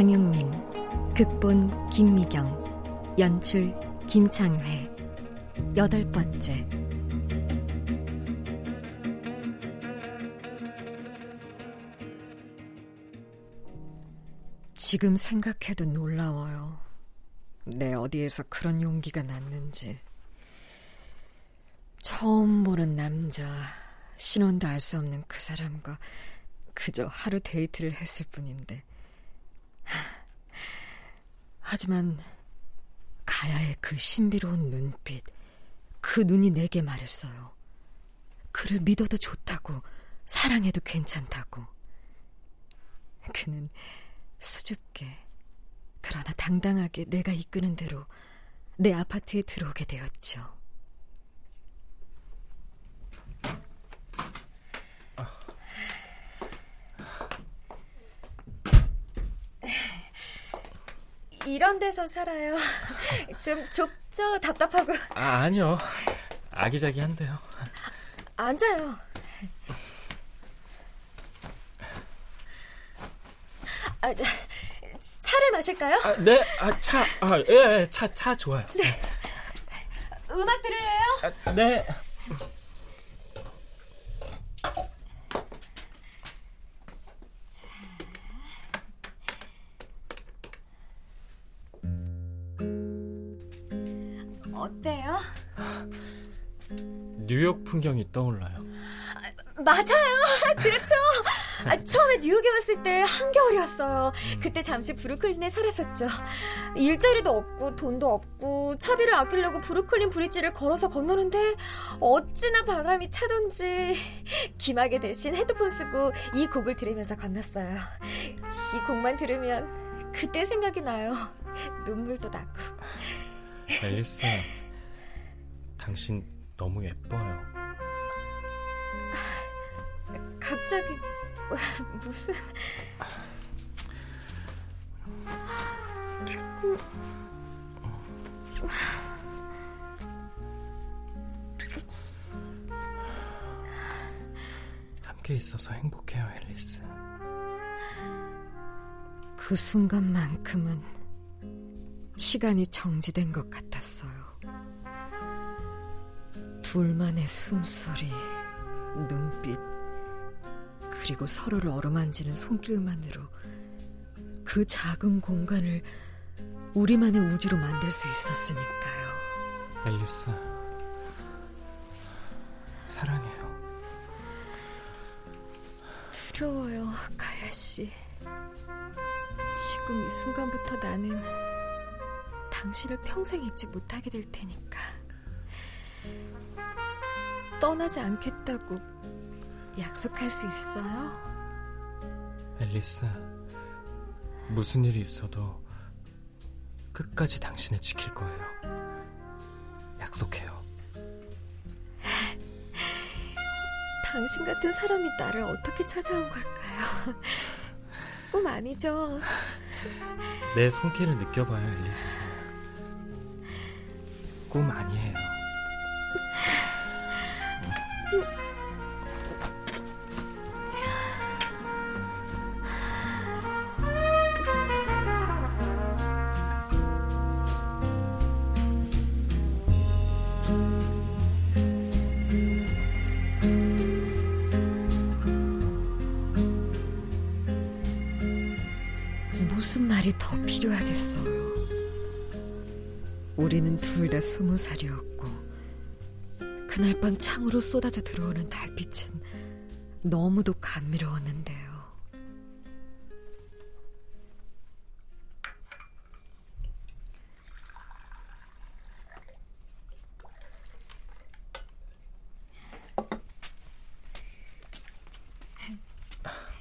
장영민 극본 김미경 연출 김창회 여덟 번째 지금 생각해도 놀라워요. 내 어디에서 그런 용기가 났는지. 처음 보는 남자, 신혼도 알 수 없는 그 사람과 그저 하루 데이트를 했을 뿐인데. 하지만 가야의 그 신비로운 눈빛, 그 눈이 내게 말했어요. 그를 믿어도 좋다고, 사랑해도 괜찮다고. 그는 수줍게, 그러나 당당하게 내가 이끄는 대로 내 아파트에 들어오게 되었죠. 이런 데서 살아요. 좀 좁죠? 답답하고. 아, 아니요. 아기자기한데요. 앉아요. 아, 차를 마실까요? 아, 네, 아, 차, 아, 예, 예, 차, 차 좋아요. 네. 음악 들을래요? 아, 네. 어때요? 뉴욕 풍경이 떠올라요. 맞아요. 그렇죠. 아, 처음에 뉴욕에 왔을 때 한겨울이었어요. 그때 잠시 브루클린에 살았었죠. 일자리도 없고 돈도 없고 차비를 아끼려고 브루클린 브릿지를 걸어서 건너는데 어찌나 바람이 차던지 기막에 대신 헤드폰 쓰고 이 곡을 들으면서 건넜어요. 이 곡만 들으면 그때 생각이 나요. 눈물도 나고. 앨리스, 당신 너무 예뻐요. 갑자기 무슨 함께 있어서 행복해요, 앨리스. 그 순간만큼은 시간이 정지된 것 같았어요. 둘만의 숨소리, 눈빛, 그리고 서로를 어루만지는 손길만으로 그 작은 공간을 우리만의 우주로 만들 수 있었으니까요. 앨리스, 사랑해요. 두려워요, 가야 씨. 지금 이 순간부터 나는 당신을 평생 잊지 못하게 될 테니까. 떠나지 않겠다고 약속할 수 있어요? 앨리스, 무슨 일이 있어도 끝까지 당신을 지킬 거예요. 약속해요. 당신 같은 사람이 나를 어떻게 찾아온 걸까요? 꿈 아니죠? 내 손길을 느껴봐요, 앨리스. 꿈 아니에요. 우리는 둘 다 스무 살이었고, 그날 밤 창으로 쏟아져 들어오는 달빛은 너무도 감미로웠는데요.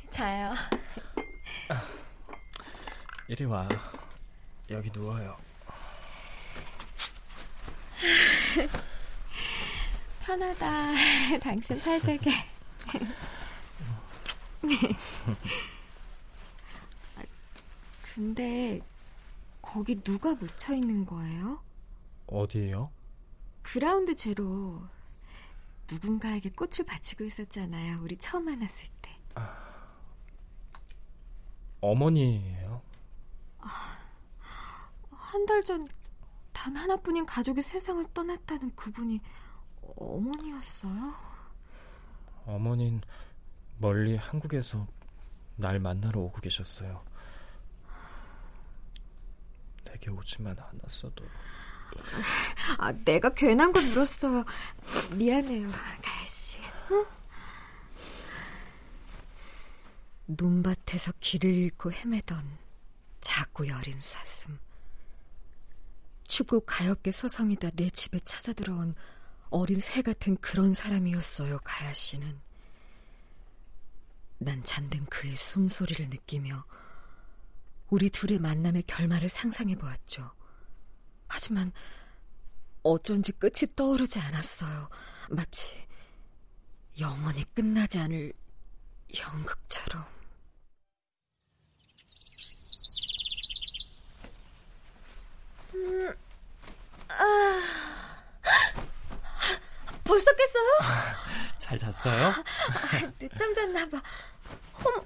자요. 이리 와. 여기 누워요. 편하다. 당신 팔베개. 아, 근데 거기 누가 묻혀 있는 거예요? 어디에요? 그라운드 제로 누군가에게 꽃을 바치고 있었잖아요. 우리 처음 만났을 때. 어머니예요. 한 달 전 단 하나뿐인 가족이 세상을 떠났다는 그분이 어머니였어요? 어머닌 멀리 한국에서 날 만나러 오고 계셨어요. 내게 오지만 않았어도 아, 내가 괜한 걸 물었어요. 미안해요, 가야 씨. 응? 눈밭에서 길을 잃고 헤매던 작고 여린 사슴. 춥고 가엾게 서성이다 내 집에 찾아 들어온 어린 새 같은 그런 사람이었어요, 가야 씨는. 난 잠든 그의 숨소리를 느끼며 우리 둘의 만남의 결말을 상상해 보았죠. 하지만 어쩐지 끝이 떠오르지 않았어요. 마치 영원히 끝나지 않을 연극처럼. 음, 아, 벌써 깼어요? 잘 잤어요? 늦잠 잤나 봐. 어머,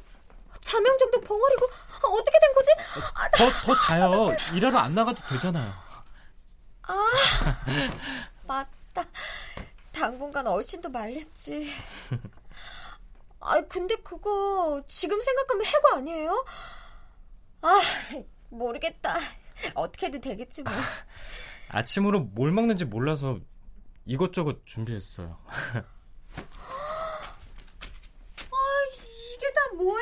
자명 정도 벙어리고 어떻게 된 거지? 아, 더, 더 자요. 일하러 안 나가도 되잖아요. 아, 맞다. 당분간 얼씬도 말렸지. 아, 근데 그거 지금 생각하면 해고 아니에요? 아, 모르겠다. 어떻게 해도 되겠지 뭐. 아침으로 뭘 먹는지 몰라서 이것저것 준비했어요. 아, 이게 다 뭐예요?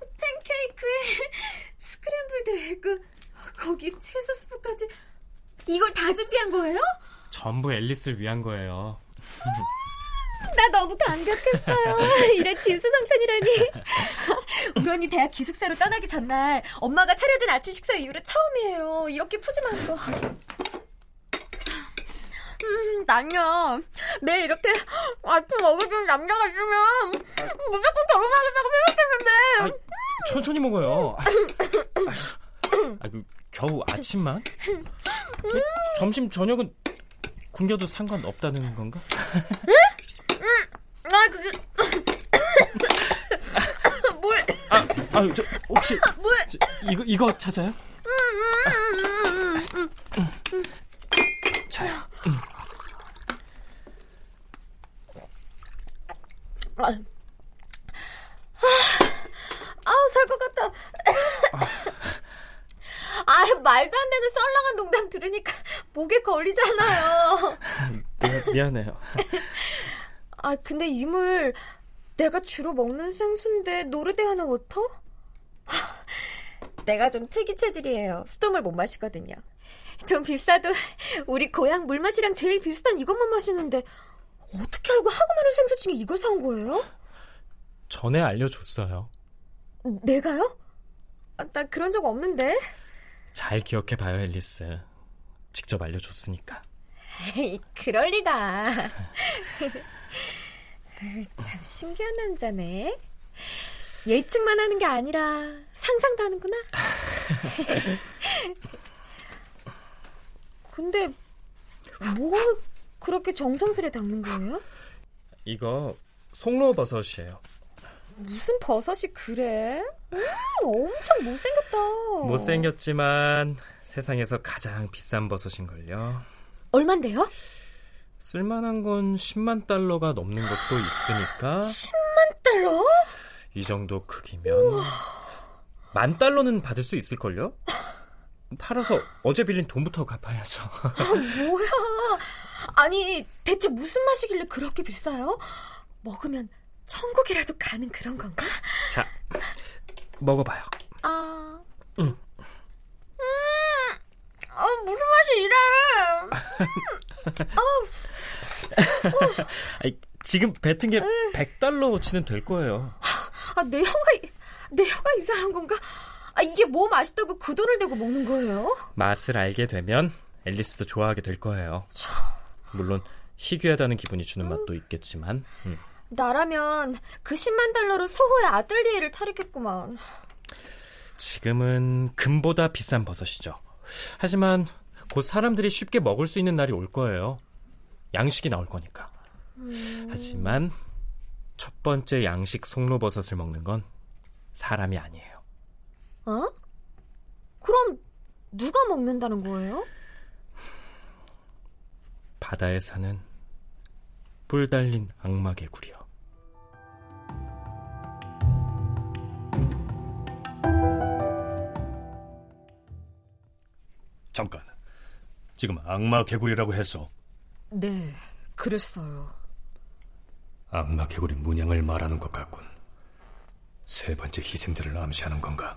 팬케이크에 스크램블드 에그, 거기 채소 수프까지 이걸 다 준비한 거예요? 전부 앨리스를 위한 거예요. 나 너무 감격했어요. 이런 진수성찬이라니. 우리 언니 대학 기숙사로 떠나기 전날 엄마가 차려준 아침 식사 이후로 처음이에요. 이렇게 푸짐한 거. 음, 난요. 매일 이렇게 아침 먹어주는 남자가 있으면 무조건 결혼하겠다고 생각했는데. 아, 천천히 먹어요. 아, 아, 그, 겨우 아침만? 그, 점심 저녁은 굶겨도 상관없다는 건가? 아, 그게. 뭘. 아, 아, 저 혹시 뭘. 저, 이거 이거 찾아요? 자요. 음. 아, 아우, 살 것 같다. 아, 말도 안 되는 썰렁한 농담 들으니까 목에 걸리잖아요. 미안, 미안해요. 아, 근데 이물 내가 주로 먹는 생수인데 노르데하나 워터? 하, 내가 좀 특이 체질이에요. 수돗물 못 마시거든요. 좀 비싸도 우리 고향 물맛이랑 제일 비슷한 이것만 마시는데 어떻게 알고 하고 많은 생수 중에 이걸 사온 거예요? 전에 알려줬어요. 내가요? 아, 나 그런 적 없는데. 잘 기억해 봐요, 앨리스. 직접 알려줬으니까. 에이, 그럴 리가. 참 신기한 남자네. 예측만 하는 게 아니라 상상도 하는구나. 근데 뭘 그렇게 정성스레 닦는 거예요? 이거 송로 버섯이에요. 무슨 버섯이 그래? 음, 엄청 못생겼다. 못생겼지만 세상에서 가장 비싼 버섯인걸요. 얼만데요? 쓸만한 건 10만 달러가 넘는 것도 있으니까 10만 달러? 이 정도 크기면 만 달러는 받을 수 있을걸요? 팔아서 어제 빌린 돈부터 갚아야죠. 뭐야? 아니 대체 무슨 맛이길래 그렇게 비싸요? 먹으면 천국이라도 가는 그런 건가? 자, 먹어봐요. 아, 응. 음, 아 무슨 맛이 이래? 아 이, 지금 뱉은 게 100달러어치는 될 거예요. 아, 내 혀가 내 혀가 이상한 건가? 아, 이게 뭐 맛있다고 그 돈을 대고 먹는 거예요? 맛을 알게 되면 앨리스도 좋아하게 될 거예요. 물론 희귀하다는 기분이 주는 맛도 있겠지만 음. 나라면 그 10만 달러로 소호의 아뜰리에를 차리겠구만. 지금은 금보다 비싼 버섯이죠. 하지만 곧 사람들이 쉽게 먹을 수 있는 날이 올 거예요. 양식이 나올 거니까. 하지만 첫 번째 양식 송로버섯을 먹는 건 사람이 아니에요. 어? 그럼 누가 먹는다는 거예요? 바다에 사는 뿔 달린 악마 개구리요. 잠깐. 지금 악마 개구리라고 해서 네, 그랬어요. 악마 개구리 문양을 말하는 것 같군. 세 번째 희생자를 암시하는 건가?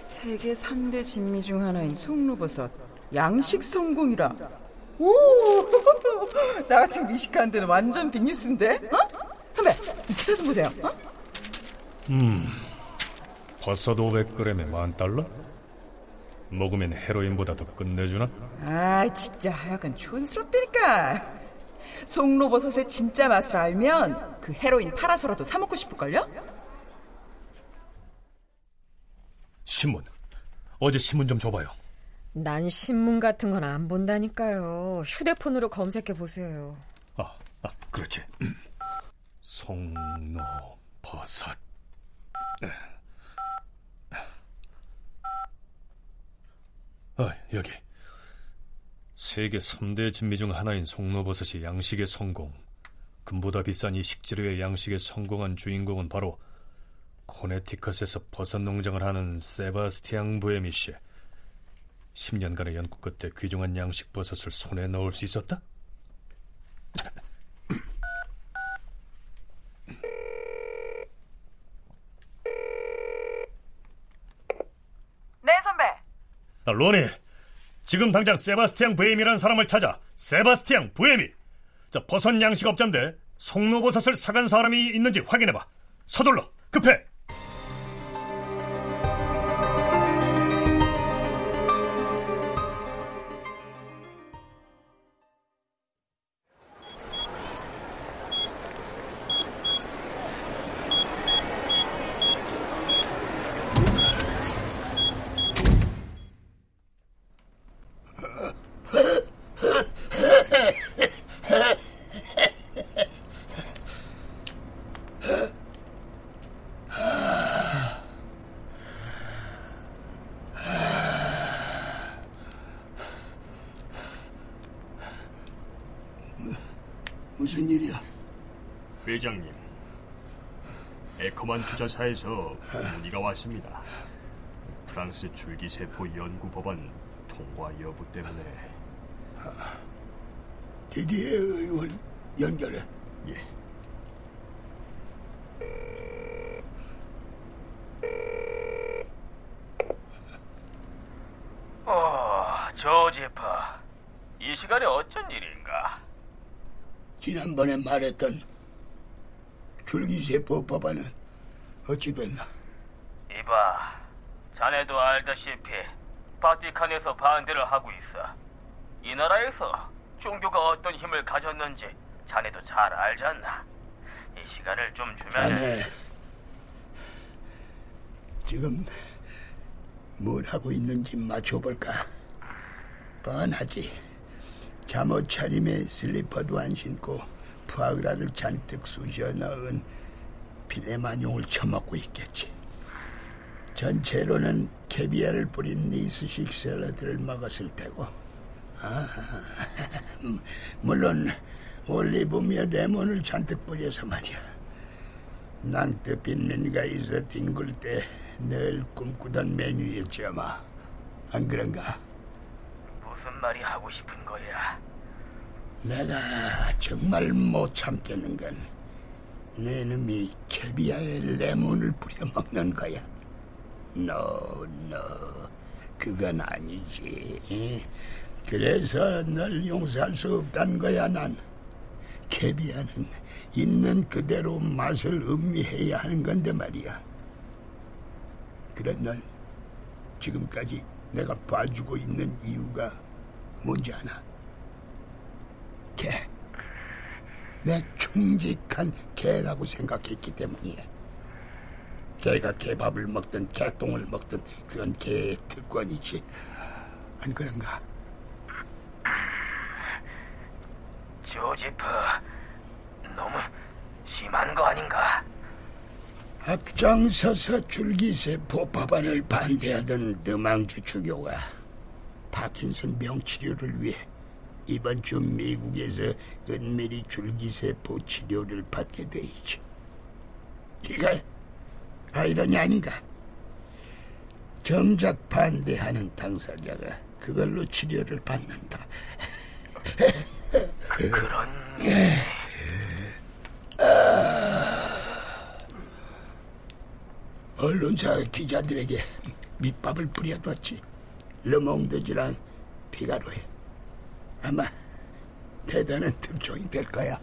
세계 3대 진미 중 하나인 송로버섯 양식 성공이라 오! 나 같은 미식가한테는 완전 빅뉴스인데? 어? 선배, 이 기사 좀 보세요. 어? 버섯 500g에 만 달러? 먹으면 헤로인보다 더 끝내주나? 아, 진짜 하여간 촌스럽다니까. 송로버섯의 진짜 맛을 알면 그 헤로인 팔아서라도 사 먹고 싶을걸요? 신문. 어제 신문 좀 줘봐요. 난 신문 같은 건 안 본다니까요. 휴대폰으로 검색해 보세요. 아, 아, 그렇지. 음. 송로 버섯. 아, 여기. 세계 3대 진미 중 하나인 송로버섯이 양식의 성공. 금보다 비싼 이 식재료의 양식에 성공한 주인공은 바로 코네티컷에서 버섯 농장을 하는 세바스티앙 부에미 씨. 10년간의 연구 끝에 귀중한 양식 버섯을 손에 넣을 수 있었다? 네, 선배. 아, 로니, 지금 당장 세바스티앙 부에미라는 사람을 찾아. 세바스티앙 부에미. 저 버섯 양식업자인데 송로버섯을 사간 사람이 있는지 확인해봐. 서둘러, 급해. 에커만 투자사에서 문의가 왔습니다. 프랑스 줄기세포 연구 법안 통과 여부 때문에 디디에 의원 연결해. 예. 어, 조지파. 이 시간에 어쩐 일인가? 지난번에 말했던 줄기세포 법안은 어찌 됐나? 이봐, 자네도 알다시피 바티칸에서 반대를 하고 있어. 이 나라에서 종교가 어떤 힘을 가졌는지 자네도 잘 알지 않나? 이 시간을 좀 주면 자네 지금 뭘 하고 있는지 맞춰볼까? 뻔하지. 잠옷 차림에 슬리퍼도 안 신고 푸아그라를 잔뜩 쑤셔 넣은 피레마뇽을 처먹고 있겠지. 전채로는 캐비아를 뿌린 니스식 샐러드를 먹었을 테고 아, 물론 올리브며 레몬을 잔뜩 뿌려서 말이야. 낭트 빈민가에서 뒹굴 때 늘 꿈꾸던 메뉴였지 아마. 안 그런가? 무슨 말이 하고 싶은 거야? 내가 정말 못 참겠는 건 내 놈이 캐비아에 레몬을 뿌려 먹는 거야. No, no. 그건 아니지. 그래서 널 용서할 수 없다는 거야, 난. 캐비아는 있는 그대로 맛을 음미해야 하는 건데 말이야. 그런 널 지금까지 내가 봐주고 있는 이유가 뭔지 아나? 개. 내 충직한 개라고 생각했기 때문이야. 개가 개밥을 먹든 개똥을 먹든 그건 개의 특권이지. 안 그런가? 조지프, 너무 심한 거 아닌가? 앞장서서 줄기세포 법안을 반대하던 느망주 주교가 파킨슨 병 치료를 위해 이번 주 미국에서 은밀히 줄기세포 치료를 받게 돼 있지. 이가 아이러니 아닌가? 정작 반대하는 당사자가 그걸로 치료를 받는다. 그런... 언론사 기자들에게 밑밥을 뿌려뒀지. 르몽드지랑 피가로에. 아마 대단한 특종이 될 거야.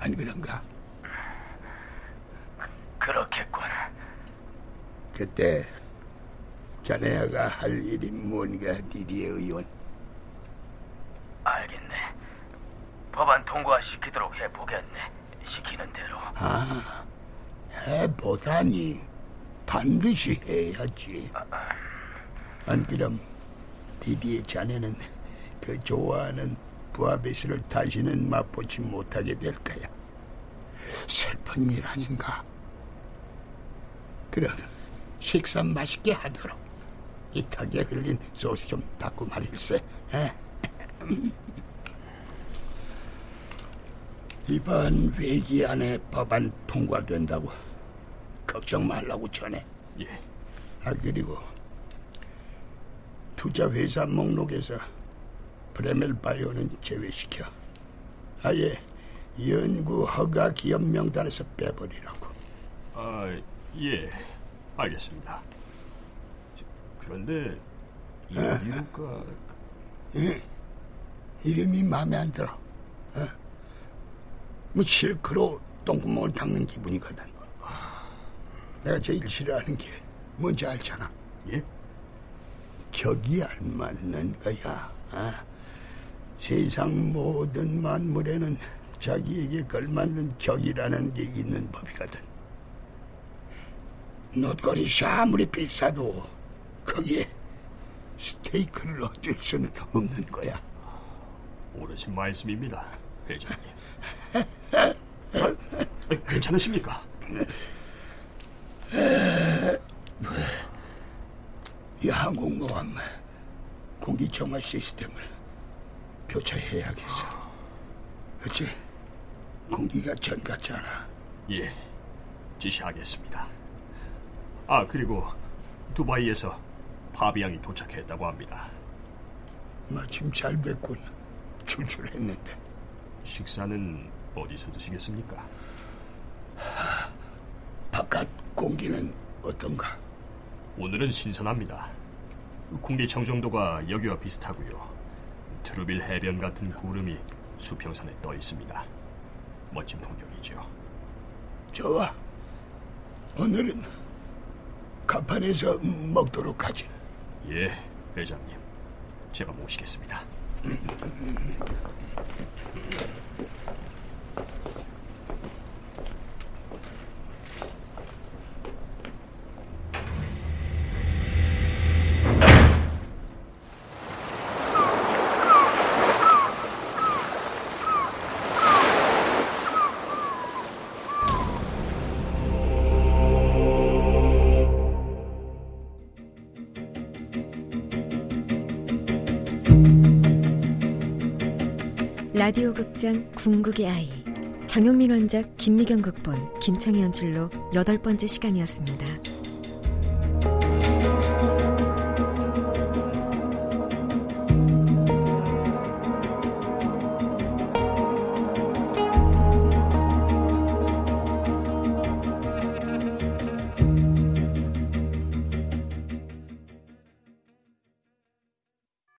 안 그런가? 그렇겠군. 그때 자네가 할 일이 뭔가 디디에 의원. 알겠네. 법안 통과시키도록 해보겠네. 시키는 대로. 아, 해보다니 반드시 해야지. 안 그럼 디디의 자네는 그 좋아하는 부하베스를 다시는 맛보지 못하게 될 거야. 슬픈 일 아닌가? 그럼 식사 맛있게 하도록 이 턱에 흘린 소스 좀 닦고 말일세. 에? 이번 회기 안에 법안 통과된다고 걱정 말라고 전해. 예. 아 그리고 투자 회사 목록에서 브레멜 바이오는 제외시켜. 아예 연구 허가 기업 명단에서 빼버리라고. 아, 예. 알겠습니다. 저, 그런데 이 이유가 예, 이름이 마음에 안 들어. 어? 뭐 실크로 똥구멍을 닦는 기분이거든. 내가 제일 싫어하는 게 뭔지 알잖아. 예? 격이 안 맞는 거야. 어? 세상 모든 만물에는 자기에게 걸맞는 격이라는 게 있는 법이거든. 놋거리 아무리 비싸도 거기에 스테이크를 얹을 수는 없는 거야. 오르신 말씀입니다, 회장님. 아, 괜찮으십니까? 이 항공모함 공기정화 시스템을 교체해야겠어. 어찌 공기가 전 같지 않아? 예, 지시하겠습니다. 아, 그리고 두바이에서 파비앙이 도착했다고 합니다. 마침 잘 뵙군. 출출했는데. 식사는 어디서 드시겠습니까? 바깥 공기는 어떤가? 오늘은 신선합니다. 공기 청정도가 여기와 비슷하고요. 트루빌 해변 같은 구름이 수평선에 떠 있습니다. 멋진 풍경이죠. 좋아. 오늘은 가판에서 먹도록 하지. 예, 회장님. 제가 모시겠습니다. 라디오 극장 궁극의 아이 장영민 원작 김미경 극본 김창희 연출로 여덟 번째 시간이었습니다.